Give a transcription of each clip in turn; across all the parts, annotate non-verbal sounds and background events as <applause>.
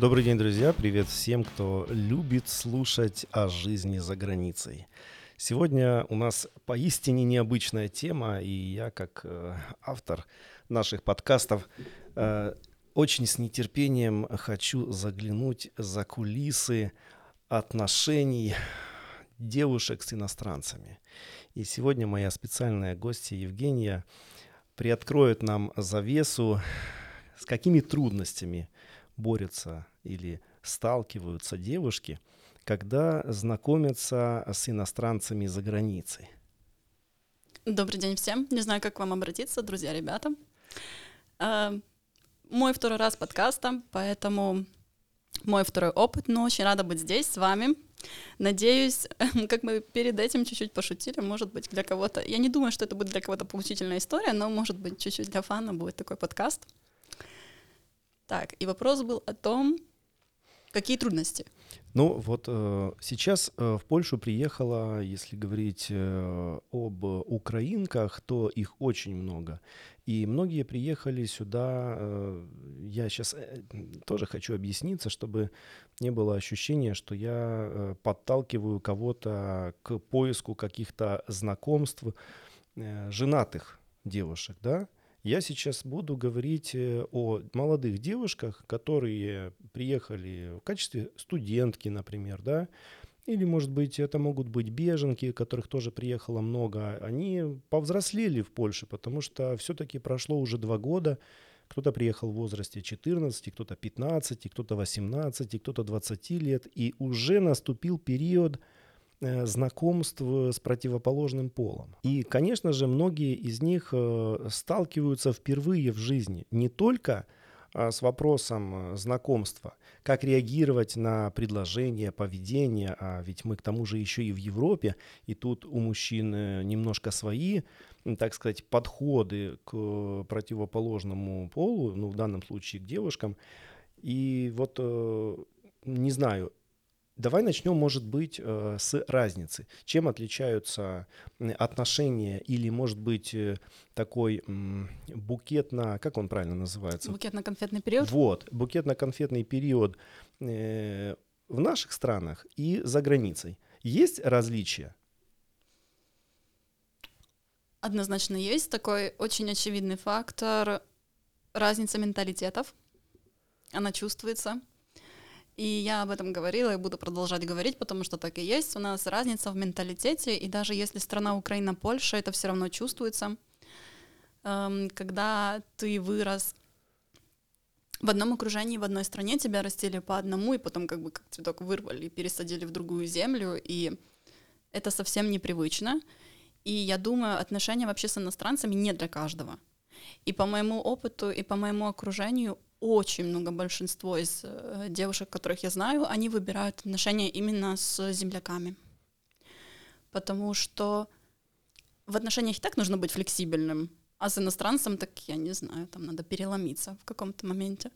Добрый день, друзья! Привет всем, кто любит слушать о жизни за границей. Сегодня у нас поистине необычная тема, и я, как э, автор наших подкастов, э, очень с нетерпением хочу заглянуть за кулисы отношений девушек с иностранцами. И сегодня моя специальная гостья Евгения приоткроет нам завесу, с какими трудностями борются или сталкиваются девушки, когда знакомятся с иностранцами за границей. Добрый день всем. Не знаю, как к вам обратиться, друзья, ребята. А, мой второй раз подкаста, поэтому мой второй опыт, но очень рада быть здесь с вами. Надеюсь, <laughs> как мы перед этим чуть-чуть пошутили, может быть, для кого-то... Я не думаю, что это будет для кого-то поучительная история, но, может быть, чуть-чуть для фана будет такой подкаст. Так, и вопрос был о том, какие трудности. Ну вот э, сейчас э, в Польшу приехала, если говорить э, об украинках, то их очень много. И многие приехали сюда, э, я сейчас э, тоже хочу объясниться, чтобы не было ощущения, что я э, подталкиваю кого-то к поиску каких-то знакомств э, женатых девушек, да, я сейчас буду говорить э, о молодых девушках, которые приехали в качестве студентки, например, да, или, может быть, это могут быть беженки, которых тоже приехало много. Они повзрослели в Польше, потому что все-таки прошло уже два года. Кто-то приехал в возрасте 14, кто-то 15, кто-то 18, кто-то 20 лет. И уже наступил период знакомств с противоположным полом. И, конечно же, многие из них э, сталкиваются впервые в жизни не только а, с вопросом э, знакомства, как реагировать на предложение, поведение, а ведь мы к тому же еще и в Европе, и тут у мужчин немножко свои, так сказать, подходы к противоположному полу, ну в данном случае к девушкам. И вот, не знаю, Давай начнем, может быть, э, с разницы. Чем отличаются отношения или, может быть, э, такой букетно... Как он правильно называется? Букетно-конфетный период? Вот, букетно-конфетный период э, в наших странах и за границей. Есть различия? Однозначно есть такой очень очевидный фактор разница менталитетов. Она чувствуется. И я об этом говорила и буду продолжать говорить, потому что так и есть. У нас разница в менталитете, и даже если страна Украина, Польша, это все равно чувствуется. Эм, когда ты вырос в одном окружении, в одной стране, тебя растили по одному, и потом как бы как цветок вырвали и пересадили в другую землю, и это совсем непривычно. И я думаю, отношения вообще с иностранцами не для каждого. И по моему опыту, и по моему окружению очень много, большинство из э, девушек, которых я знаю, они выбирают отношения именно с земляками. Потому что в отношениях и так нужно быть флексибельным, а с иностранцем так, я не знаю, там надо переломиться в каком-то моменте.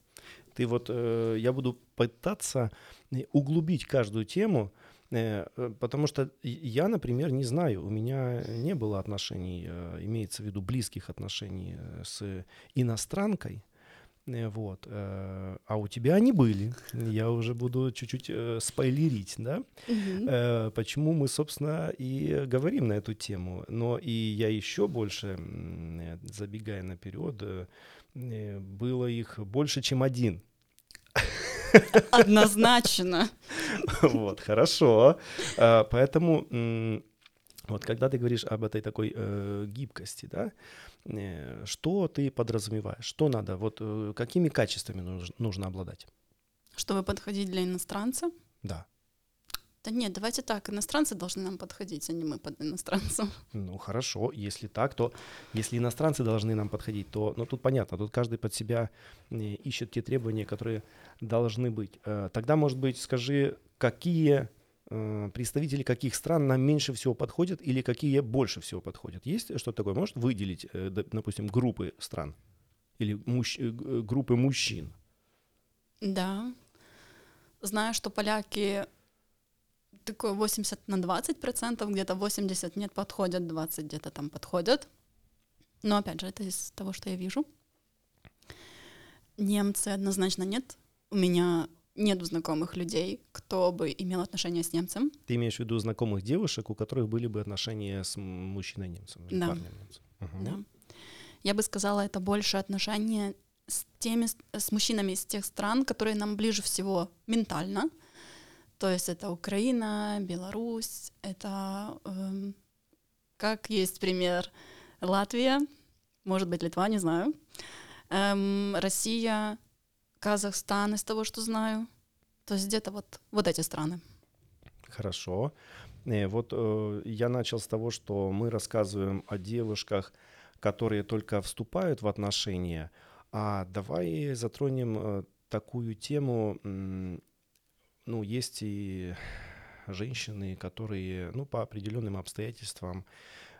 Ты вот, э, я буду пытаться углубить каждую тему, э, потому что я, например, не знаю, у меня не было отношений, э, имеется в виду близких отношений э, с иностранкой, Э, вот. Э, а у тебя они были. Я уже буду чуть-чуть э, спойлерить, да? Угу. Почему мы, собственно, и говорим на эту тему. Но и я еще больше, забегая наперед, было их больше, чем один. Однозначно. Вот, хорошо. Поэтому вот когда ты говоришь об этой такой э, гибкости, да, э, что ты подразумеваешь? Что надо? Вот э, какими качествами нужно обладать? Чтобы подходить для иностранца? Да. Да нет, давайте так, иностранцы должны нам подходить, а не мы под иностранцам. <laughs> Ну хорошо, если так, то если иностранцы должны нам подходить, то, ну тут понятно, тут каждый под себя э, ищет те требования, которые должны быть. Э, тогда, может быть, скажи, какие Э, представители каких стран нам меньше всего подходят или какие больше всего подходят? Есть что-то такое? Может выделить, допустим, группы стран или мужч... Группы мужчин? Да. Знаю, что поляки такое 80 на 20 процентов, где-то 80 нет подходят, 20 где-то там подходят. Но опять же, это из того, что я вижу. Немцы однозначно нет. У меня нет знакомых людей, кто бы имел отношения с немцем. Ты имеешь в виду знакомых девушек, у которых были бы отношения с мужчиной-немцем, да. парнем-немцем? Угу. Да. Я бы сказала, это больше отношения с теми, с мужчинами из тех стран, которые нам ближе всего ментально. То есть это Украина, Беларусь, это, эм, как есть пример, Латвия, может быть, Литва, не знаю, эм, Россия, Казахстан, из того, что знаю. То есть где-то вот, вот эти страны. Хорошо. Э, вот э, я начал с того, что мы рассказываем о девушках, которые только вступают в отношения. А давай затронем э, такую тему. Ну, есть и женщины, которые, ну, по определенным обстоятельствам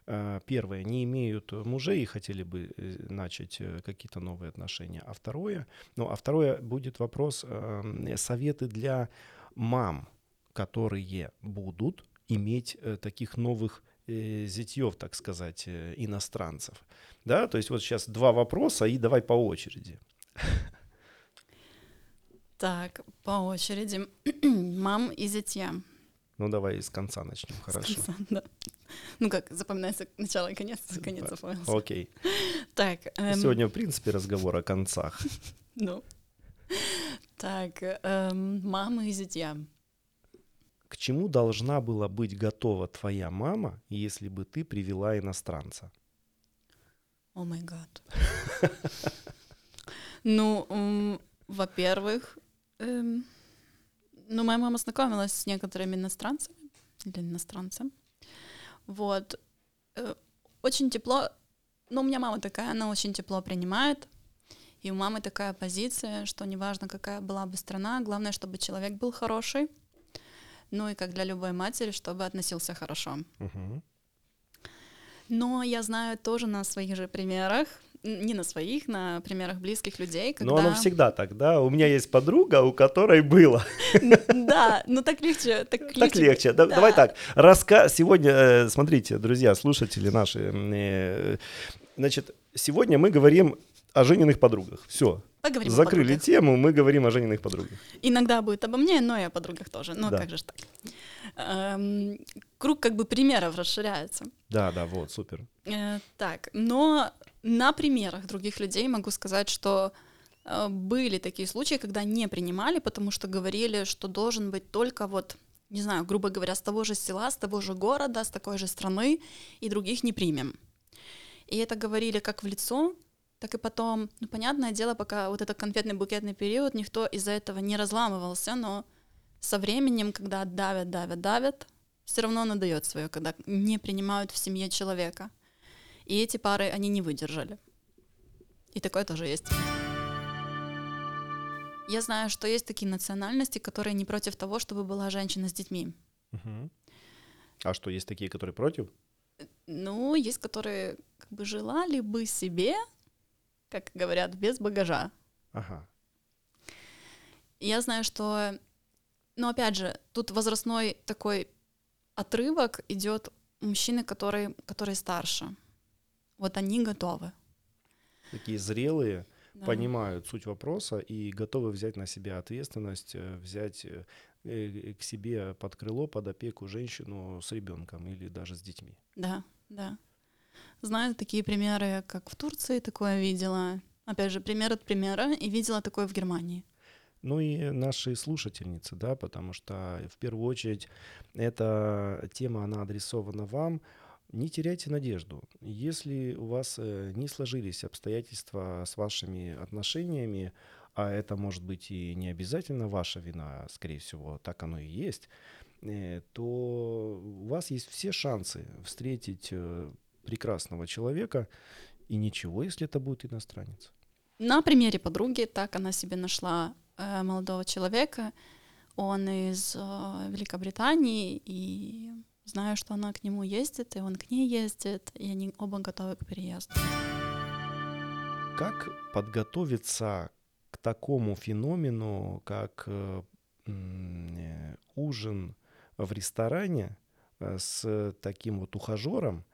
Э, первое, не имеют мужей и хотели бы э, начать э, какие-то новые отношения. А второе, ну, а второе будет вопрос, эм, советы для мам, которые будут иметь таких новых зятьев, так сказать, иностранцев. Да, то есть вот сейчас два вопроса, и давай по очереди. <laughs> Так, по очереди. <clears throat> Мам и зятья. Ну, давай с конца начнем, хорошо. С конца, да. Ну как, запоминается начало и конец, конец запомнился. Окей. <laughs> Так. Эм... Сегодня, в принципе, разговор о концах. <laughs> Ну. Так, эм, мама и зятья. К чему должна была быть готова твоя мама, если бы ты привела иностранца? О май гад. <laughs> Ну, во-первых, эм, ну, моя мама знакомилась с некоторыми иностранцами или иностранцем. Вот. Э, очень тепло. Ну, у меня мама такая, она очень тепло принимает. И у мамы такая позиция, что неважно, какая была бы страна, главное, чтобы человек был хороший. Ну и как для любой матери, чтобы относился хорошо. Угу. Но я знаю тоже на своих же примерах, не на своих, на примерах близких людей. Когда... Но оно всегда так, да? У меня есть подруга, у которой было. Да, но так легче. Так легче. Так легче. Давай так. Раска... Сегодня, э, смотрите, друзья, слушатели наши, э, значит, сегодня мы говорим о жененных подругах. Все. Поговорим Закрыли тему, мы говорим о жененных подругах. Иногда будет обо мне, но и о подругах тоже. Ну, да. как же так? Эм, круг как бы примеров расширяется. Да, да, вот, супер. Э, так, но на примерах других людей могу сказать, что э, были такие случаи, когда не принимали, потому что говорили, что должен быть только вот, не знаю, грубо говоря, с того же села, с того же города, с такой же страны, и других не примем. И это говорили как в лицо, так и потом, ну, понятное дело, пока вот этот конфетный букетный период, никто из-за этого не разламывался, но со временем, когда давят, давят, давят, все равно он отдает свое, когда не принимают в семье человека — и эти пары, они не выдержали. И такое тоже есть. Я знаю, что есть такие национальности, которые не против того, чтобы была женщина с детьми. Угу. А что, есть такие, которые против? Ну, есть, которые как бы желали бы себе, как говорят, без багажа. Ага. Я знаю, что, ну, опять же, тут возрастной такой отрывок идет мужчины, которые, которые старше вот они готовы. Такие зрелые, да. понимают суть вопроса и готовы взять на себя ответственность, э, взять э, э, к себе под крыло, под опеку женщину с ребенком или даже с детьми. Да, да. Знаю такие примеры, как в Турции такое видела. Опять же, пример от примера, и видела такое в Германии. Ну и наши слушательницы, да, потому что в первую очередь эта тема, она адресована вам, не теряйте надежду. Если у вас э, не сложились обстоятельства с вашими отношениями, а это может быть и не обязательно ваша вина, скорее всего, так оно и есть, э, то у вас есть все шансы встретить э, прекрасного человека, и ничего, если это будет иностранец. На примере подруги так она себе нашла молодого человека. Он из Великобритании, и Знаю, что она к нему ездит, и он к ней ездит, и они оба готовы к переезду. Как подготовиться к такому феномену, как э, э, ужин в ресторане э, с таким вот ухажером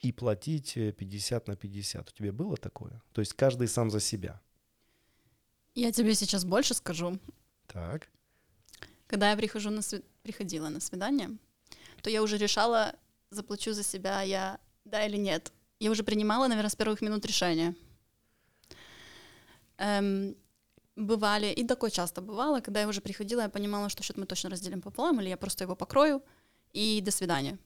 и платить 50 на 50? У тебя было такое? То есть каждый сам за себя? Я тебе сейчас больше скажу. Так. Когда я прихожу на сви- приходила на свидание, то я уже решала, заплачу за себя я да или нет. Я уже принимала, наверное, с первых минут решение. Эм, бывали, и такое часто бывало, когда я уже приходила, я понимала, что что-то мы точно разделим пополам, или я просто его покрою, и до свидания.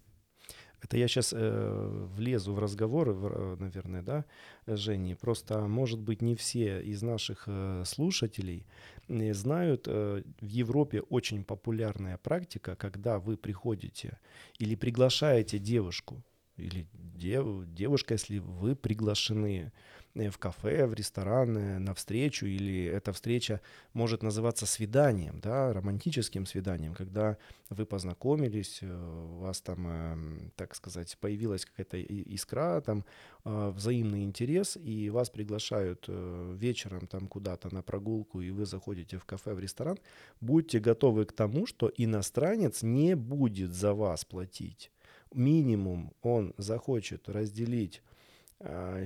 Это я сейчас э, влезу в разговор, в, наверное, да, Жени. Просто, может быть, не все из наших э, слушателей э, знают, э, в Европе очень популярная практика, когда вы приходите или приглашаете девушку, или дев, девушка, если вы приглашены в кафе, в ресторан, э, на встречу, или эта встреча может называться свиданием, да, романтическим свиданием, когда вы познакомились, э, у вас там, эм, так сказать, появилась какая-то искра, там взаимный интерес, и вас приглашают вечером там куда-то на прогулку, и вы заходите в кафе, в ресторан, будьте готовы к тому, что иностранец не будет за вас платить. Минимум он захочет разделить Э,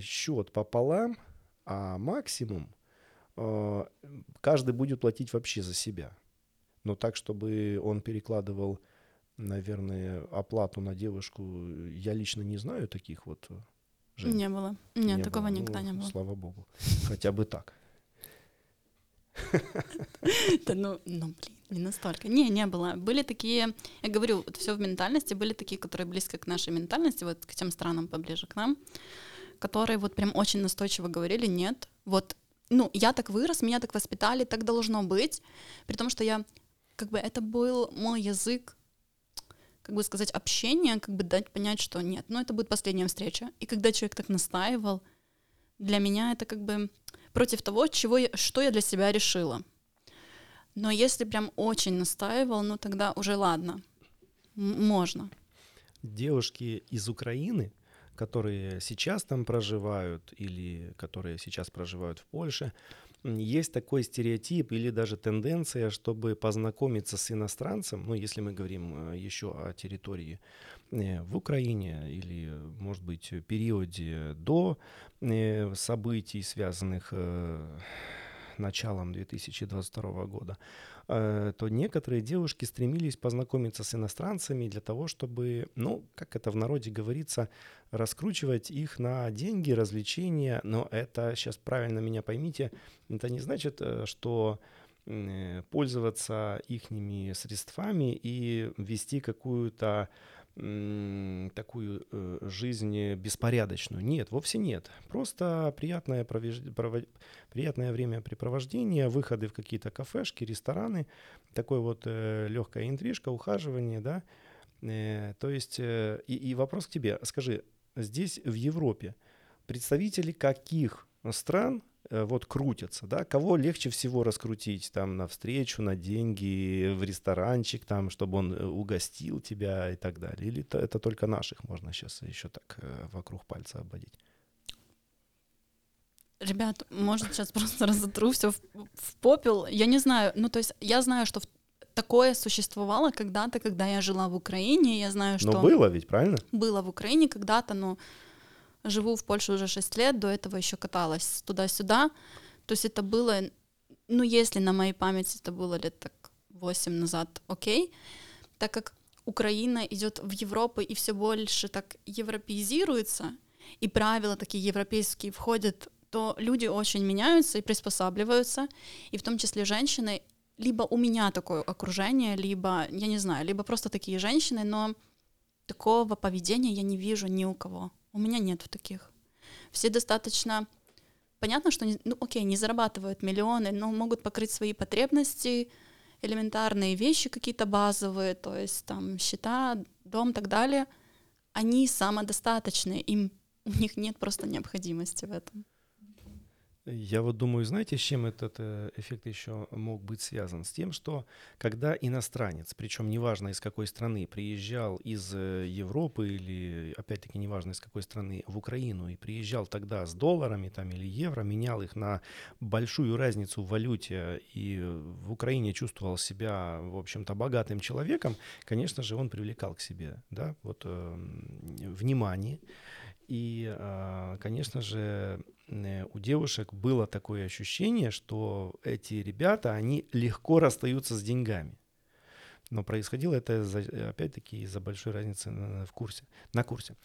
счет пополам, а максимум э, каждый будет платить вообще за себя. Но так, чтобы он перекладывал, наверное, оплату на девушку, я лично не знаю таких вот. Э, Жень. Не было. Нет, не такого было. никогда ну, не было. Слава богу. Хотя бы так. Да ну, ну, блин, не настолько. Не, не было. Были такие, я говорю, вот все в ментальности, были такие, которые близко к нашей ментальности, вот к тем странам поближе к нам которые вот прям очень настойчиво говорили, нет, вот, ну, я так вырос, меня так воспитали, так должно быть, при том, что я, как бы, это был мой язык, как бы сказать, общения, как бы дать понять, что нет, ну, это будет последняя встреча. И когда человек так настаивал, для меня это как бы против того, чего я, что я для себя решила. Но если прям очень настаивал, ну тогда уже ладно, можно. Девушки из Украины которые сейчас там проживают или которые сейчас проживают в Польше, есть такой стереотип или даже тенденция, чтобы познакомиться с иностранцем, ну, если мы говорим э, еще о территории э, в Украине или, может быть, периоде до э, событий, связанных началом 2022 года, то некоторые девушки стремились познакомиться с иностранцами для того, чтобы, ну, как это в народе говорится, раскручивать их на деньги, развлечения. Но это, сейчас правильно меня поймите, это не значит, э, что э, пользоваться ихними средствами и вести какую-то такую э, жизнь беспорядочную. Нет, вовсе нет. Просто приятное, провеж... провод... приятное времяпрепровождение, выходы в какие-то кафешки, рестораны, такой вот э, легкая интрижка, ухаживание, да. Э, то есть, э, и, и вопрос к тебе. Скажи, здесь в Европе представители каких стран вот крутятся, да, кого легче всего раскрутить там на встречу, на деньги, в ресторанчик, там, чтобы он э, угостил тебя и так далее. Или это, это только наших можно сейчас еще так э, вокруг пальца обводить? Ребят, может, сейчас просто <laughs> разотру все в, в попел. Я не знаю. Ну, то есть я знаю, что такое существовало когда-то, когда я жила в Украине. Я знаю, что... Но было ведь, правильно? Было в Украине когда-то, но Живу в Польше уже 6 лет, до этого еще каталась туда-сюда. То есть это было, ну, если на моей памяти это было лет так 8 назад, окей. Так как Украина идет в Европу и все больше так европеизируется, и правила такие европейские входят, то люди очень меняются и приспосабливаются, и в том числе женщины. Либо у меня такое окружение, либо, я не знаю, либо просто такие женщины, но такого поведения я не вижу ни у кого. У меня нет таких. Все достаточно... Понятно, что, ну окей, не зарабатывают миллионы, но могут покрыть свои потребности, элементарные вещи какие-то базовые, то есть там счета, дом и так далее. Они самодостаточные, им у них нет просто необходимости в этом. Я вот думаю, знаете, с чем этот э, эффект еще мог быть связан? С тем, что когда иностранец, причем неважно из какой страны, приезжал из э, Европы или, опять-таки, неважно из какой страны, в Украину и приезжал тогда с долларами там, или евро, менял их на большую разницу в валюте и в Украине чувствовал себя, в общем-то, богатым человеком, конечно же, он привлекал к себе да, вот, э, внимание. И, э, конечно же, у девушек было такое ощущение, что эти ребята, они легко расстаются с деньгами. Но происходило это, опять-таки, из-за большой разницы в курсе, на курсе.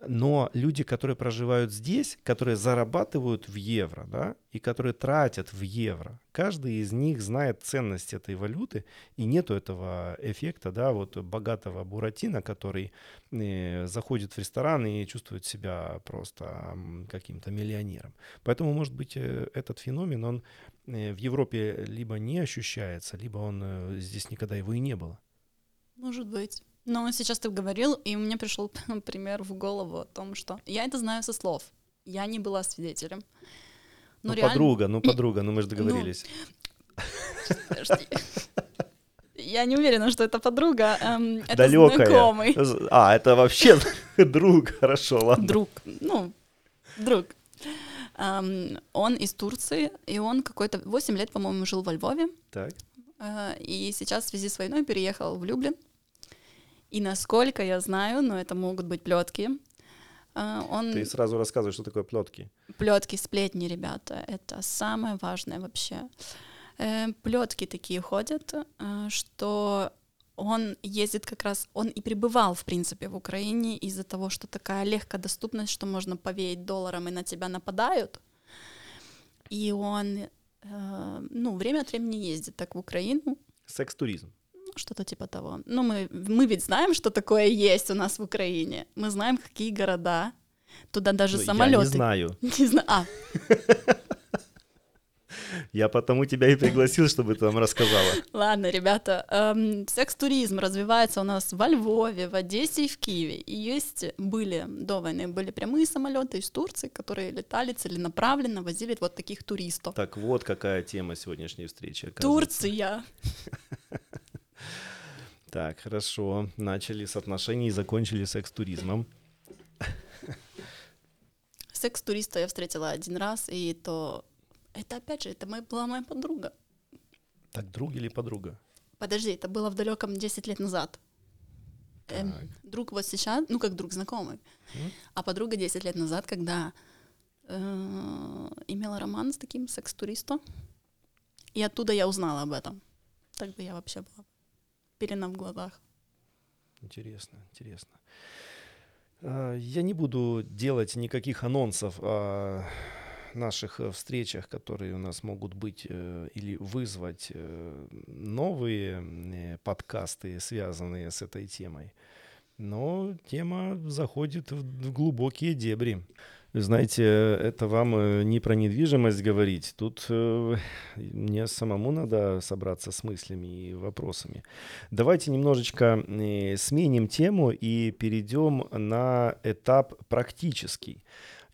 Но люди, которые проживают здесь, которые зарабатывают в евро, да, и которые тратят в евро, каждый из них знает ценность этой валюты, и нету этого эффекта, да, вот богатого буратино, который э, заходит в ресторан и чувствует себя просто каким-то миллионером. Поэтому, может быть, э, этот феномен, он э, в Европе либо не ощущается, либо он здесь никогда его и не было. Может быть. Но сейчас ты говорил, и мне пришел <laughs> пример в голову о том, что я это знаю со слов. Я не была свидетелем. Но ну, реально... подруга, ну, <laughs> подруга, ну, мы же ну, договорились. Я не уверена, что это подруга. Эм, это Далекая. знакомый. А, это вообще <laughs> друг, хорошо, ладно. Друг, ну, друг. Эм, он из Турции, и он какой-то 8 лет, по-моему, жил во Львове. Так. Э, и сейчас в связи с войной переехал в Люблин. И насколько я знаю, но это могут быть плетки. А, он... Ты сразу рассказываешь, что такое плетки. Плетки, сплетни, ребята, это самое важное вообще. Э, плетки такие ходят, э, что он ездит как раз, он и пребывал, в принципе, в Украине из-за того, что такая легкодоступность, что можно повеять долларом, и на тебя нападают. И он, э, ну, время от времени ездит так в Украину. Секс-туризм что-то типа того. Ну, мы, мы ведь знаем, что такое есть у нас в Украине. Мы знаем, какие города. Туда даже ну, самолеты. Я не знаю. <laughs> Не знаю. А. <laughs> Я потому тебя и пригласил, чтобы ты нам рассказала. Ладно, ребята, эм, секс-туризм развивается у нас во Львове, в Одессе и в Киеве. И есть, были до войны, были прямые самолеты из Турции, которые летали целенаправленно, возили вот таких туристов. Так вот какая тема сегодняшней встречи. Турция. <laughs> Так, хорошо. Начали с отношений и закончили секс-туризмом. Секс-туриста я встретила один раз, и то... Это, опять же, это моя, была моя подруга. Так, друг или подруга? Подожди, это было в далеком 10 лет назад. Эм, друг вот сейчас, ну как друг знакомый, mm? а подруга 10 лет назад, когда э, имела роман с таким секс-туристом, и оттуда я узнала об этом. Так бы я вообще была пелена в глазах. Интересно, интересно. А, я не буду делать никаких анонсов о наших э, встречах, которые у нас могут быть э, или вызвать э, новые подкасты, связанные с этой темой. Но тема заходит в глубокие дебри. Знаете, это вам э, не про недвижимость говорить. Тут э, мне самому надо собраться с мыслями и вопросами. Давайте немножечко э, сменим тему и перейдем на этап практический.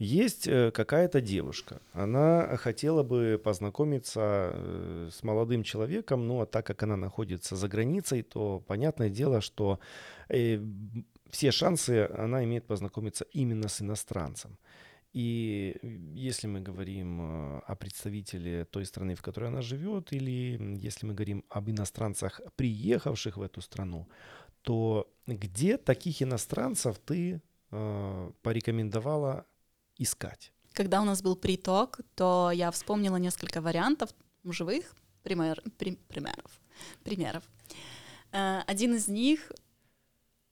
Есть какая-то девушка, она хотела бы познакомиться с молодым человеком, но так как она находится за границей, то понятное дело, что все шансы она имеет познакомиться именно с иностранцем. И если мы говорим э, о представителе той страны, в которой она живет, или если мы говорим об иностранцах, приехавших в эту страну, то где таких иностранцев ты э, порекомендовала искать? Когда у нас был приток, то я вспомнила несколько вариантов живых пример, при, примеров. примеров. Э, один из них,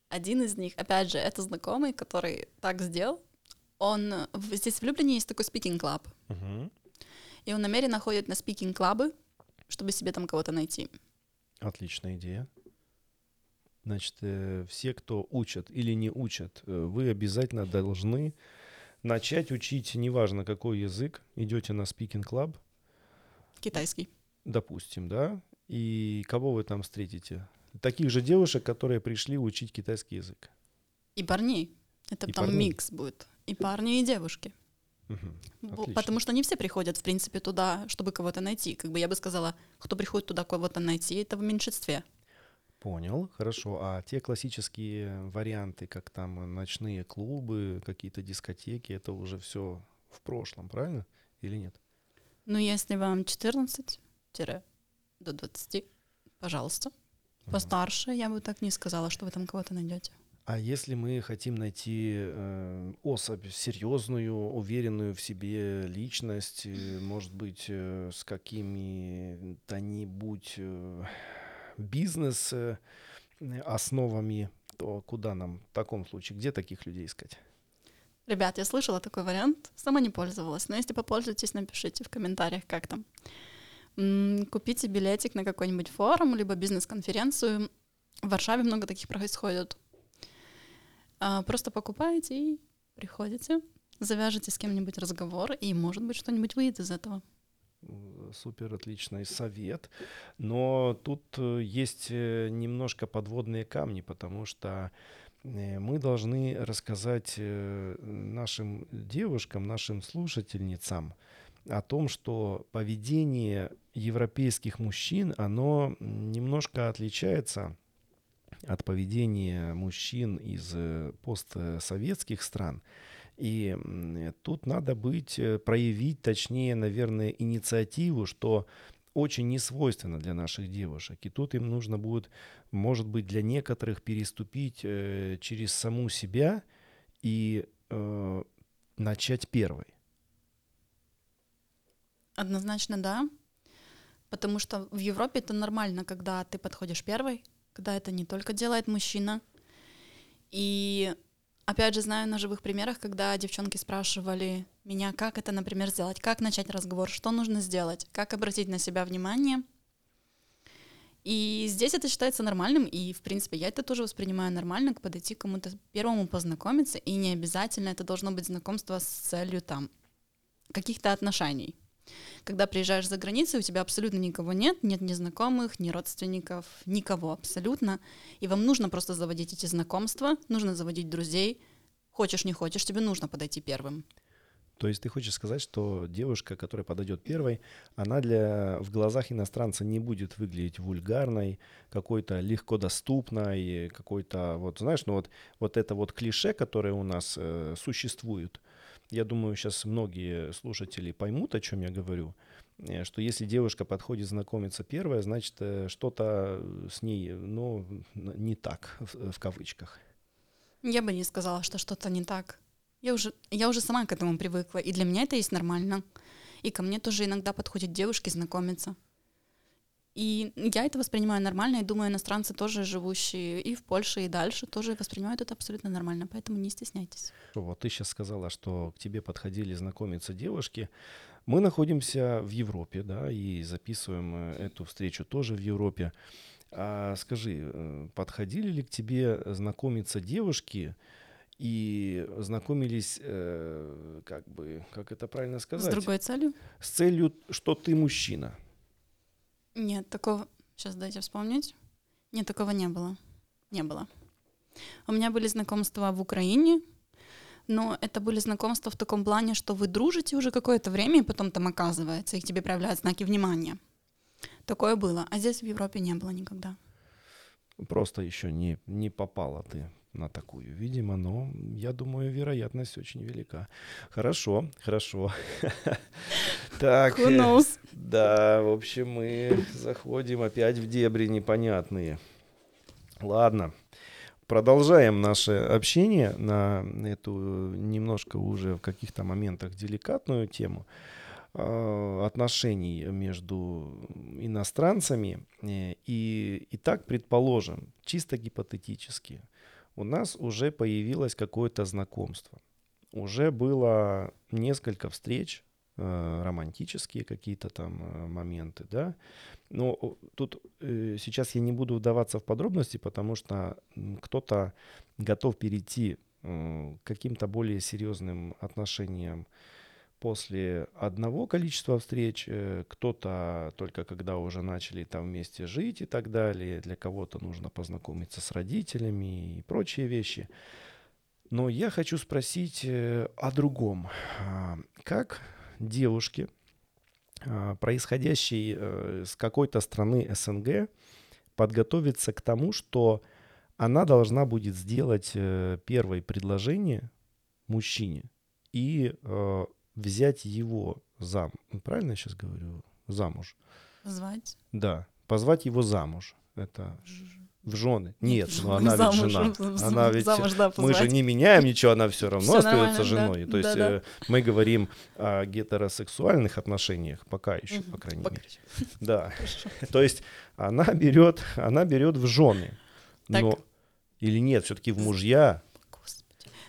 один из них, опять же, это знакомый, который так сделал, он здесь в Люблине есть такой speaking club. Uh-huh. И он намеренно ходит на speaking клабы, чтобы себе там кого-то найти. Отличная идея. Значит, э, все, кто учат или не учат, э, вы обязательно должны начать учить, неважно какой язык, идете на speaking club. Китайский. Допустим, да. И кого вы там встретите? Таких же девушек, которые пришли учить китайский язык. И парней. Это и там парней. микс будет. И парни, и девушки. Угу. Потому что не все приходят, в принципе, туда, чтобы кого-то найти. Как бы я бы сказала, кто приходит туда кого-то найти, это в меньшинстве. Понял, хорошо. А те классические варианты, как там ночные клубы, какие-то дискотеки, это уже все в прошлом, правильно? Или нет? Ну, если вам 14 до 20, пожалуйста. Постарше, я бы так не сказала, что вы там кого-то найдете. А если мы хотим найти э, особь серьезную, уверенную в себе личность, э, может быть, э, с какими-то нибудь э, бизнес э, основами, то куда нам в таком случае, где таких людей искать? Ребят, я слышала такой вариант, сама не пользовалась, но если попользуетесь, напишите в комментариях, как там. Купите билетик на какой-нибудь форум, либо бизнес-конференцию. В Варшаве много таких происходит. А, просто покупаете и приходите, завяжете с кем-нибудь разговор, и, может быть, что-нибудь выйдет из этого. Супер отличный совет. Но тут э, есть э, немножко подводные камни, потому что э, мы должны рассказать нашим девушкам, нашим слушательницам о том, что поведение европейских мужчин, оно немножко отличается от поведения мужчин из постсоветских стран. И тут надо быть, э, проявить, точнее, наверное, инициативу, что очень не свойственно для наших девушек. И тут им нужно будет, может быть, для некоторых переступить э, через саму себя и э, начать первой. Однозначно да. Потому что в Европе это нормально, когда ты подходишь первой, когда это не только делает мужчина. И Опять же, знаю на живых примерах, когда девчонки спрашивали меня, как это, например, сделать, как начать разговор, что нужно сделать, как обратить на себя внимание. И здесь это считается нормальным, и, в принципе, я это тоже воспринимаю нормально, подойти к кому-то первому познакомиться, и не обязательно это должно быть знакомство с целью там каких-то отношений. Когда приезжаешь за границей, у тебя абсолютно никого нет, нет ни знакомых, ни родственников, никого абсолютно. И вам нужно просто заводить эти знакомства, нужно заводить друзей. Хочешь, не хочешь, тебе нужно подойти первым. То есть ты хочешь сказать, что девушка, которая подойдет первой, она для, в глазах иностранца не будет выглядеть вульгарной, какой-то легко доступной, какой-то, вот знаешь, ну вот, вот это вот клише, которое у нас э, существует, я думаю, сейчас многие слушатели поймут, о чем я говорю, э, что если девушка подходит знакомиться первая, значит, э, что-то с ней, ну, не так, в, в кавычках. Я бы не сказала, что что-то не так. Я уже, я уже сама к этому привыкла, и для меня это есть нормально. И ко мне тоже иногда подходят девушки знакомиться. И я это воспринимаю нормально, и думаю, иностранцы тоже живущие и в Польше, и дальше тоже воспринимают это абсолютно нормально, поэтому не стесняйтесь. Вот ты сейчас сказала, что к тебе подходили знакомиться девушки. Мы находимся в Европе, да, и записываем э, эту встречу тоже в Европе. А скажи, э, подходили ли к тебе знакомиться девушки, и знакомились, э, как бы, как это правильно сказать? С другой целью? С целью, что ты мужчина. Нет, такого... Сейчас дайте вспомнить. Нет, такого не было. Не было. У меня были знакомства в Украине, но это были знакомства в таком плане, что вы дружите уже какое-то время, и потом там оказывается, и к тебе проявляют знаки внимания. Такое было. А здесь в Европе не было никогда. Просто еще не, не попала ты на такую, видимо, но я думаю, вероятность очень велика. Хорошо, хорошо. <laughs> Так, э, да, в общем, мы заходим опять в дебри непонятные. Ладно, продолжаем наше общение на эту немножко уже в каких-то моментах деликатную тему а, отношений между иностранцами. Э, и, и так предположим, чисто гипотетически – у нас уже появилось какое-то знакомство. Уже было несколько встреч, э, романтические какие-то там э, моменты, да. Но тут э, сейчас я не буду вдаваться в подробности, потому что кто-то готов перейти к каким-то более серьезным отношениям после одного количества встреч, э, кто-то только когда уже начали там вместе жить и так далее, для кого-то нужно познакомиться с родителями и прочие вещи. Но я хочу спросить э, о другом. А, как девушке, а, происходящей э, с какой-то страны СНГ, подготовиться к тому, что она должна будет сделать первое предложение мужчине и взять его зам, правильно я сейчас говорю, замуж. Звать? Да, позвать его замуж. Это В жены. Нет, в <laughs> ну она ведь замуж, жена. <laughs> в- Она ведь... замуж, да, Мы же позвать. не меняем ничего, она все равно Всё остается нормально, да. женой. То есть Да-да. э, мы говорим о гетеросексуальных отношениях, пока еще, Мгм. по крайней Пока мере. <laughs> Да. То есть она берет, она берет в жены. Так. Но или нет, все-таки в мужья.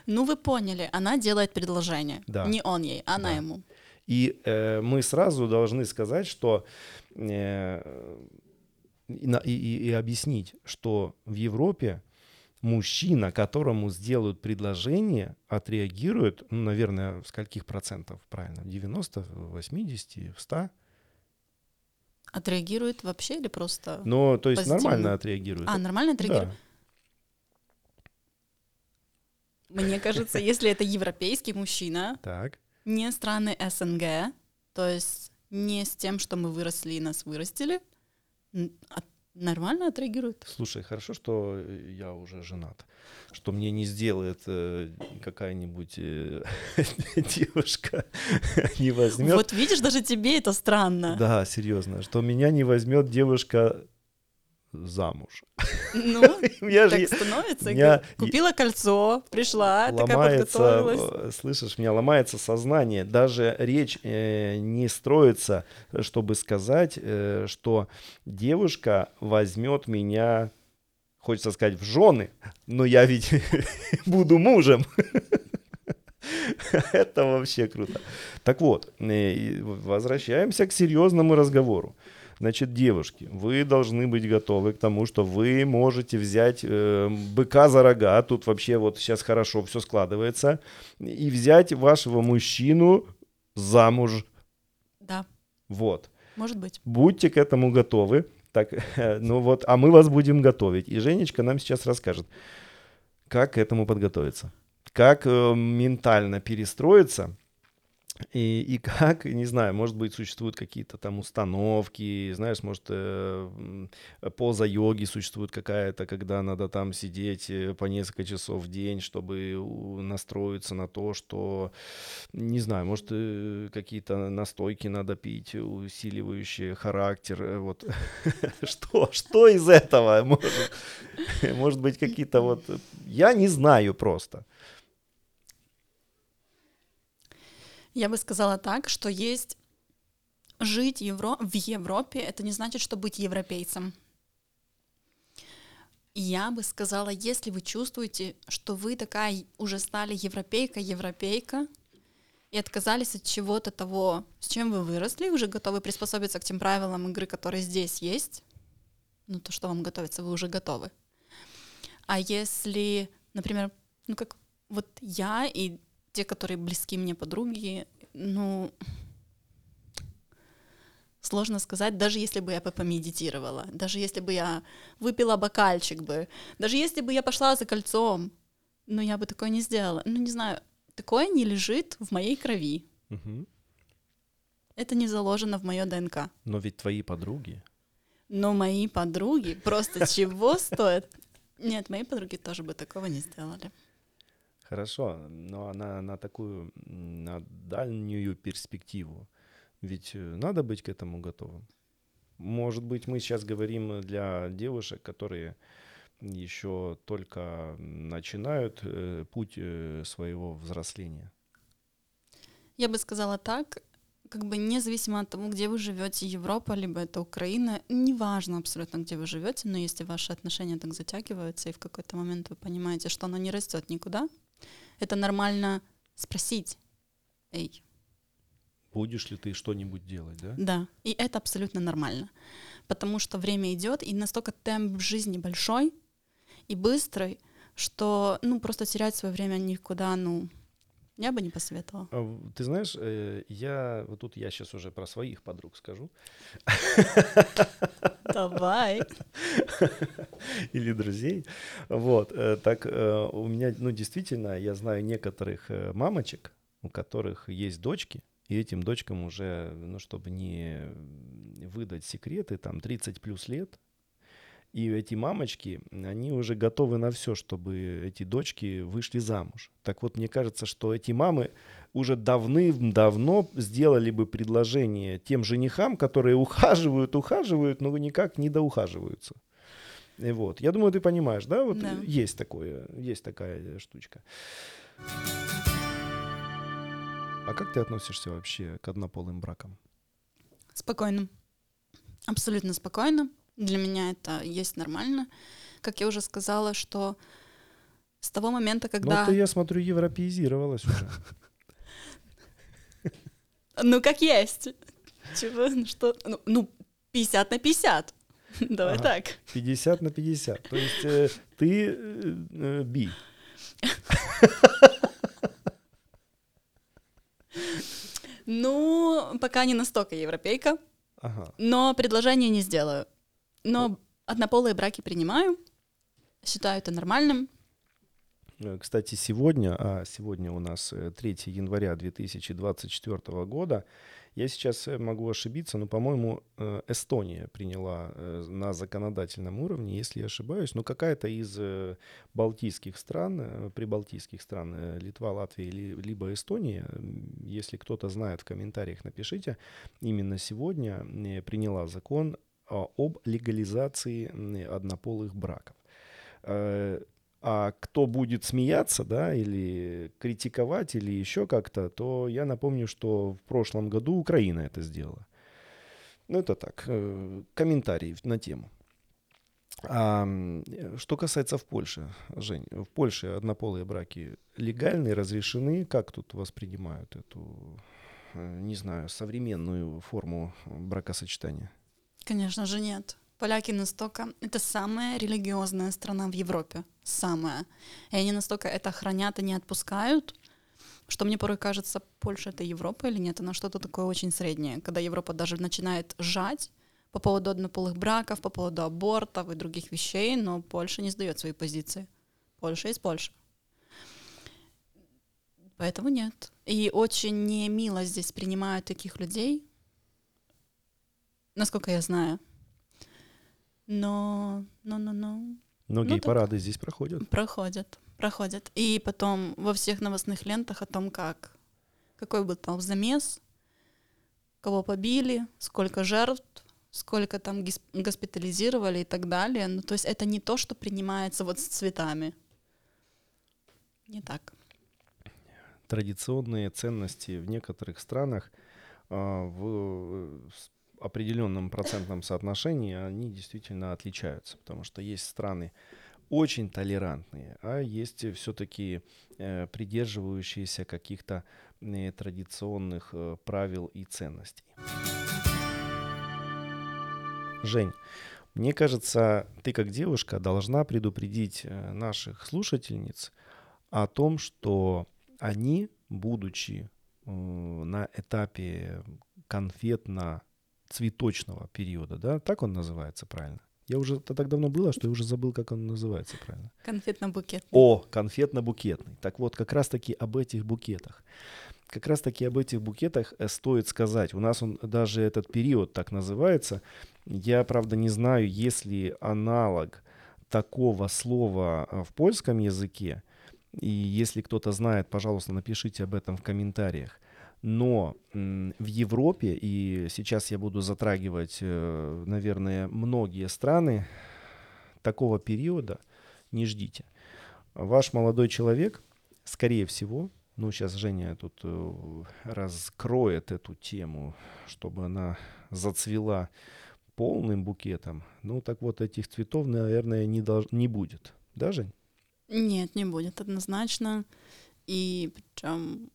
Ну, вы поняли, она делает предложение. Да. Не он ей, она Да. ему. И э, мы сразу должны сказать, что э, и, и- и- объяснить, что в Европе мужчина, которому сделают предложение, отреагирует, ну, наверное, в скольких процентов, правильно, в 90, в 80, в 100? Отреагирует вообще или просто... Но, то есть Позитивно. нормально отреагирует. А, нормально отреагирует? Да. Мне <laughs> кажется, если это европейский мужчина, Так. не страны СНГ, то есть не с тем, что мы выросли и нас вырастили, от- нормально отреагирует. Слушай, хорошо, что э, я уже женат, что мне не сделает э, какая-нибудь э, <laughs> девушка, <laughs> не возьмет. Вот видишь, даже тебе это странно. Да, серьезно, что меня не возьмет девушка замуж. Ну, <laughs> Я так же становится. меня Купила кольцо, пришла, такая ломается, подготовилась. э, слышишь, у меня ломается сознание. Даже речь э, не строится, чтобы сказать, э, что девушка возьмет меня, хочется сказать, в жены, но я ведь <laughs> буду мужем. <laughs> Это вообще круто. Так вот, э, возвращаемся к серьезному разговору. Значит, девушки, вы должны быть готовы к тому, что вы можете взять э, быка за рога. Тут вообще вот сейчас хорошо все складывается. И взять вашего мужчину замуж. Да, Вот. может быть. Будьте к этому готовы. Так, <laughs> ну вот, а мы вас будем готовить. И Женечка нам сейчас расскажет, как к этому подготовиться. Как э, ментально перестроиться. И, и как, не знаю, может быть, существуют какие-то там установки, знаешь, может, э, поза йоги существует какая-то, когда надо там сидеть э, по несколько часов в день, чтобы настроиться на то, что, не знаю, может, э, какие-то настойки надо пить, усиливающие характер, э, вот. <laughs> Что, что из этого может, <laughs> может быть какие-то вот, я не знаю просто. Я бы сказала так, что есть жить Евро... в Европе, это не значит, что быть европейцем. Я бы сказала, если вы чувствуете, что вы такая уже стали европейка, европейка, и отказались от чего-то того, с чем вы выросли, уже готовы приспособиться к тем правилам игры, которые здесь есть, ну то, что вам готовится, вы уже готовы. А если, например, ну как вот я и те, которые близки мне подруги, ну, сложно сказать, даже если бы я бы помедитировала, даже если бы я выпила бокальчик бы, даже если бы я пошла за кольцом, ну, я бы такое не сделала. Ну, не знаю, такое не лежит в моей крови. Мгм. Это не заложено в мое ДНК. Но ведь твои подруги, Но мои подруги просто чего стоят? Нет, мои подруги тоже бы такого не сделали. Хорошо, но на, на такую, на дальнюю перспективу. Ведь э, надо быть к этому готовым. Может быть, мы сейчас говорим для девушек, которые еще только начинают э, путь э, своего взросления. Я бы сказала так, как бы независимо от того, где вы живете, Европа, либо это Украина, неважно абсолютно, где вы живете, но если ваши отношения так затягиваются, и в какой-то момент вы понимаете, что оно не растет никуда, это нормально спросить, эй, Будешь ли ты что-нибудь делать, да? да, и это абсолютно нормально, потому что время идет, и настолько темп жизни большой и быстрый, что, ну, просто терять свое время никуда, ну, я бы не посоветовала. А Ты знаешь, э, я вот тут я сейчас уже про своих подруг скажу. Давай. или друзей. Вот, э, так э, у меня, ну, действительно, я знаю некоторых мамочек, у которых есть дочки, и этим дочкам уже, ну, чтобы не выдать секреты, там 30 плюс лет, и эти мамочки, они уже готовы на все, чтобы эти дочки вышли замуж. Так вот, мне кажется, что эти мамы уже давным-давно сделали бы предложение тем женихам, которые ухаживают, ухаживают, но никак не доухаживаются. И вот. Я думаю, ты понимаешь, да? Вот Да. есть такое, есть такая штучка. А как ты относишься вообще к однополым бракам? Спокойно. Абсолютно спокойно. Для меня это есть нормально. Как я уже сказала, что с того момента, Ну, когда... ты, я смотрю, европеизировалась уже. Ну, как есть. Чего? Ну, Что? Ну, Ну, 50 на 50. Давай Ага. так. 50 на 50. То есть э, ты э, э, би. Ну, пока не настолько европейка, Ага. но предложение не сделаю. Но однополые браки принимаю, считаю это нормальным. Э, Кстати, сегодня, а сегодня у нас э, 3 января 2024 года, я сейчас э, могу ошибиться, но, по-моему, э, Эстония приняла э, на законодательном уровне, если я ошибаюсь, но какая-то из э, балтийских стран, э, прибалтийских стран, э, Литва, Латвия, ли- либо Эстония, если кто-то знает в комментариях, напишите, именно сегодня э, приняла закон об легализации однополых браков. Э, а кто будет смеяться, да, или критиковать, или еще как-то, то я напомню, что в прошлом году Украина это сделала. Ну, это так, э, комментарий на тему. А, что касается в Польше, Жень, в Польше однополые браки легальны, разрешены. Как тут воспринимают эту, э, не знаю, современную форму бракосочетания? Конечно же, нет. Поляки настолько... Это самая религиозная страна в Европе. Самая. И они настолько это хранят и не отпускают, что мне порой кажется, Польша — это Европа или нет? Она что-то такое очень среднее. Когда Европа даже начинает жать по поводу однополых браков, по поводу абортов и других вещей, но Польша не сдает свои позиции. Польша есть Польша. Поэтому нет. И очень не мило здесь принимают таких людей, насколько я знаю. Но, но, но, но Многие так. парады здесь проходят. проходят, проходят. И потом во всех новостных лентах о том, как какой был там замес, кого побили, сколько жертв, сколько там госпитализировали и так далее. Ну, то есть это не то, что принимается вот с цветами. Не так. традиционные ценности в некоторых странах а, в э, определенном процентном соотношении они действительно отличаются, потому что есть страны очень толерантные, а есть все-таки придерживающиеся каких-то э, традиционных э, правил и ценностей. Жень, мне кажется, ты как девушка должна предупредить э, наших слушательниц о том, что они, будучи э, на этапе конфетно-цветочного периода, да, так он называется правильно? Я уже это так давно было, что я уже забыл, как он называется правильно. Конфетно-букет. О, конфетно-букетный. Так вот, как раз-таки об этих букетах. Как раз-таки об этих букетах э, стоит сказать. У нас он даже этот период так называется. Я, правда, не знаю, есть ли аналог такого слова э, в польском языке. И если кто-то знает, пожалуйста, напишите об этом в комментариях. Но в Европе, и сейчас я буду затрагивать, э, наверное, многие страны, такого периода не ждите. Ваш молодой человек, скорее всего, ну сейчас Женя тут э, раскроет эту тему, чтобы она зацвела полным букетом. Ну так вот этих цветов, наверное, не, долж- не будет. Да, Жень? Нет, не будет однозначно. И причем,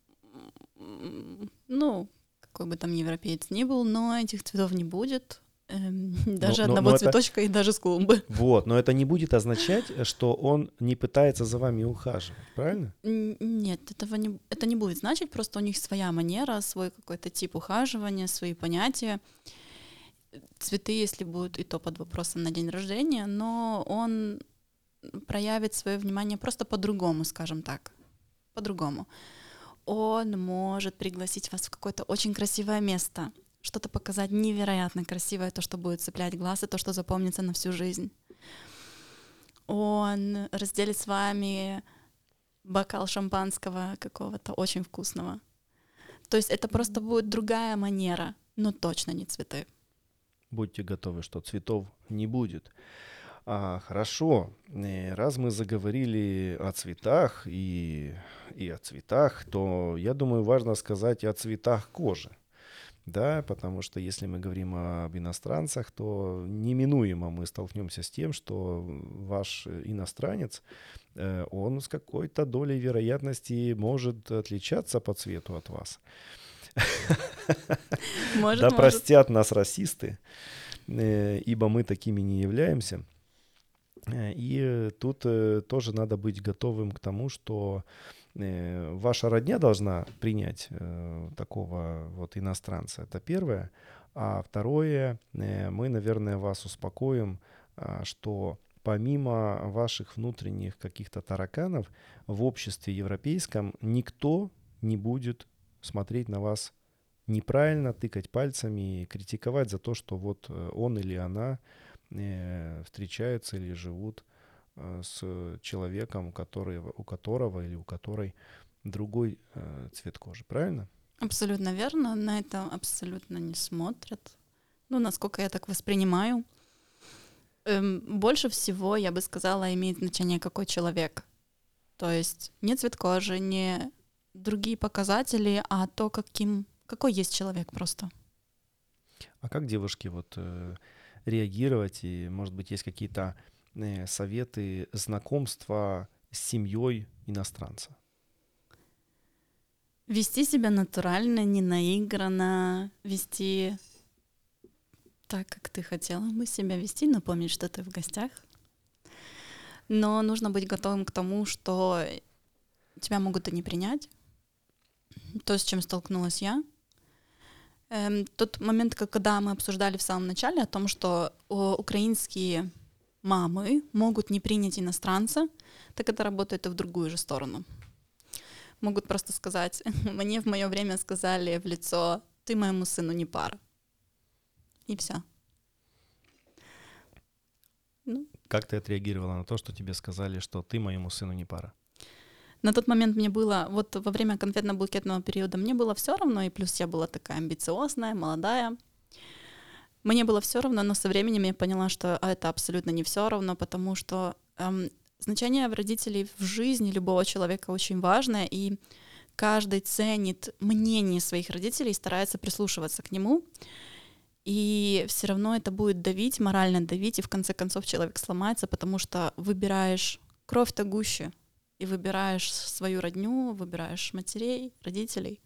ну, какой бы там европеец ни был, но этих цветов не будет. Эм, <laughs> Даже но- одного но это- цветочка и даже с клумбы. <laughs> Вот, но это не будет означать, что он не пытается за вами ухаживать, правильно? Нет, этого не, это не будет значить, просто у них своя манера, свой какой-то тип ухаживания, свои понятия. Цветы, если будут и то под вопросом на день рождения, но он проявит свое внимание просто по-другому, скажем так. По-другому. Он может пригласить вас в какое-то очень красивое место, что-то показать невероятно красивое, то, что будет цеплять глаз, и то, что запомнится на всю жизнь. Он разделит с вами бокал шампанского какого-то очень вкусного. То есть это просто будет другая манера, но точно не цветы. Будьте готовы, что цветов не будет. А, хорошо. Э, раз мы заговорили о цветах и, и о цветах, то я думаю, важно сказать о цветах кожи. Да, потому что если мы говорим об иностранцах, то неминуемо мы столкнемся с тем, что ваш иностранец, э, он с какой-то долей вероятности может отличаться по цвету от вас. Может, да простят нас расисты, э, ибо мы такими не являемся. Э, и тут тоже надо быть готовым к тому, что Э, ваша родня должна принять э, такого вот иностранца. Это первое. А второе, э, мы, наверное, вас успокоим, а, что помимо ваших внутренних каких-то тараканов, в обществе европейском никто не будет смотреть на вас неправильно, тыкать пальцами и критиковать за то, что вот он или она встречаются или живут Э, с человеком, который, у которого или у которой другой э, цвет кожи, правильно? Абсолютно верно, на это абсолютно не смотрят. Ну, насколько я так воспринимаю. Эм, больше всего, я бы сказала, имеет значение, какой человек. То есть не цвет кожи, не другие показатели, а то, каким, какой есть человек просто. А как девушки вот э, реагировать? И, может быть, есть какие-то Э, советы знакомства с семьей иностранца? Вести себя натурально, не наигранно, вести так, как ты хотела бы себя вести, напомнить, что ты в гостях. Но нужно быть готовым к тому, что тебя могут и не принять. То, с чем столкнулась я. Эм, тот момент, когда мы обсуждали в самом начале о том, что украинские мамы могут не принять иностранца, так это работает и в другую же сторону. Могут просто сказать, <laughs> мне в мое время сказали в лицо, ты моему сыну не пара. И все. Ну. Как ты отреагировала на то, что тебе сказали, что ты моему сыну не пара? На тот момент мне было, вот во время конфетно-букетного периода мне было все равно, и плюс я была такая амбициозная, молодая, мне было все равно, но со временем я поняла, что это абсолютно не все равно, потому что эм, значение родителей в жизни любого человека очень важное, и каждый ценит мнение своих родителей и старается прислушиваться к нему. И все равно это будет давить, морально давить, и в конце концов человек сломается, потому что выбираешь кровь-то гуще, и выбираешь свою родню, выбираешь матерей, родителей.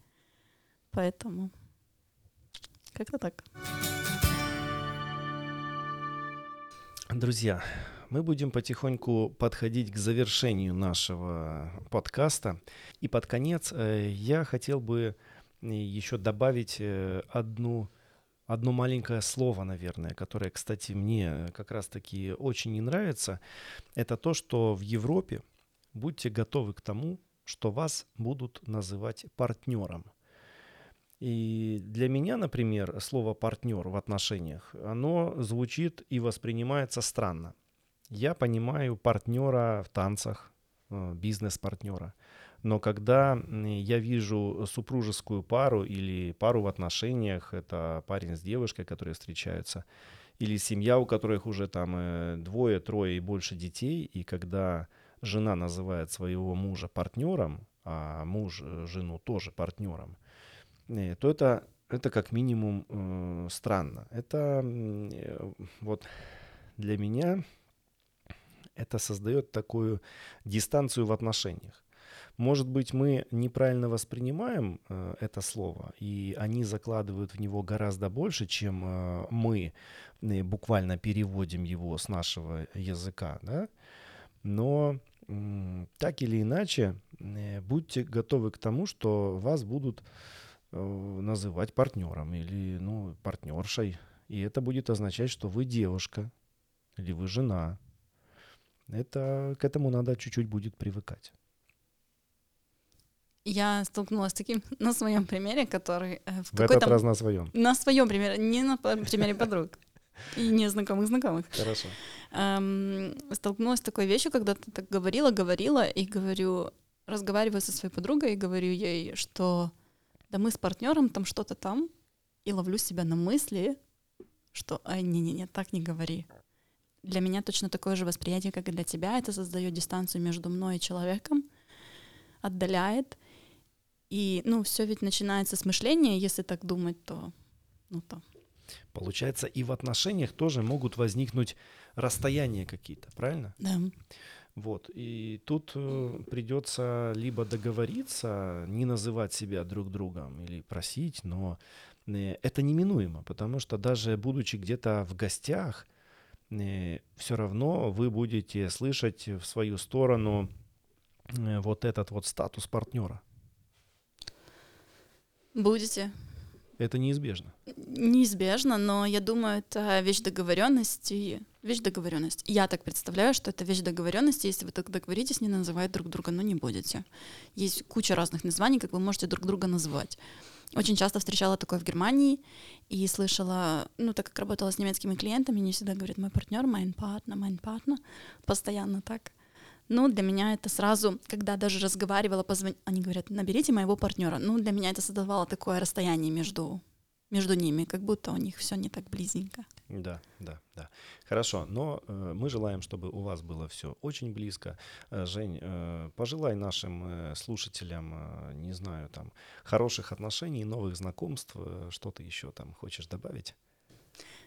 Поэтому как-то так. Друзья, мы будем потихоньку подходить к завершению нашего подкаста. И под конец э, я хотел бы э, еще добавить э, одну, одно маленькое слово, наверное, которое, кстати, мне как раз-таки очень не нравится. Это то, что в Европе будьте готовы к тому, что вас будут называть партнером – и для меня, например, слово партнер в отношениях, оно звучит и воспринимается странно. Я понимаю партнера в танцах, э, бизнес-партнера. Но когда я вижу супружескую пару или пару в отношениях, это парень с девушкой, которые встречаются, или семья, у которых уже там э, двое, трое и больше детей, и когда жена называет своего мужа партнером, а муж э, жену тоже партнером – Э, то это, это как минимум э, странно. Это э, вот для меня это создает такую дистанцию в отношениях. Может быть, мы неправильно воспринимаем э, это слово, и они закладывают в него гораздо больше, чем э, мы э, буквально переводим его с нашего языка, да? Но так или иначе, э, будьте готовы к тому, что вас будут Э, называть партнером или ну, партнершей. И это будет означать, что вы девушка или вы жена. Это, к этому надо чуть-чуть будет привыкать. Я столкнулась с таким <laughs> на своем примере, который э, в, в этот раз на своем. На своем примере, не на примере подруг и незнакомых знакомых. Хорошо. Эм, столкнулась с такой вещью, когда ты так говорила, говорила, и говорю, разговариваю со своей подругой и говорю ей, что да мы с партнером там что-то там, и ловлю себя на мысли, что, ай, не-не-не, так не говори. для меня точно такое же восприятие, как и для тебя. Это создает дистанцию между мной и человеком, отдаляет. И, ну, все ведь начинается с мышления, если так думать, то, ну, то. Получается, и в отношениях тоже могут возникнуть расстояния какие-то, правильно? Да. Вот, и тут э, придется либо договориться, не называть себя друг другом или просить, но э, это неминуемо, потому что даже будучи где-то в гостях, э, все равно вы будете слышать в свою сторону вот этот вот статус партнера. Будете. Это неизбежно. Неизбежно, но я думаю, это вещь договоренности. Вещь договоренности. Я так представляю, что это вещь договоренности. Если вы так договоритесь, не называть друг друга, но не будете. Есть куча разных названий, как вы можете друг друга называть. Очень часто встречала такое в Германии и слышала, ну, так как работала с немецкими клиентами, они всегда говорят, мой партнер, мой партнер, мой партнер, постоянно так. Ну, для меня это сразу, когда даже разговаривала, позвон... они говорят, наберите моего партнера. Ну, для меня это создавало такое расстояние между, между ними, как будто у них все не так близенько. Да, да, да. Хорошо, но э, мы желаем, чтобы у вас было все очень близко. Э, Жень, э, пожелай нашим э, слушателям, э, не знаю, там, хороших отношений, новых знакомств, э, что ты еще там хочешь добавить?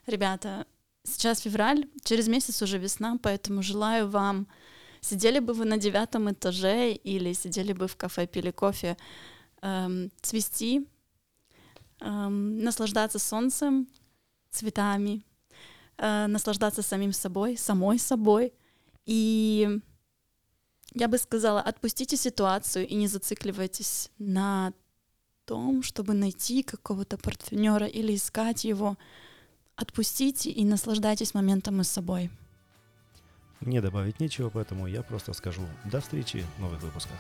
Ребята, сейчас февраль, через месяц уже весна, поэтому желаю вам Сидели бы вы на девятом этаже или сидели бы в кафе, пили кофе, эм, цвести, эм, наслаждаться солнцем, цветами, э, наслаждаться самим собой, самой собой. И я бы сказала, отпустите ситуацию и не зацикливайтесь на том, чтобы найти какого-то партнера или искать его. Отпустите и наслаждайтесь моментом и собой. Мне добавить нечего, поэтому я просто скажу до встречи в новых выпусках.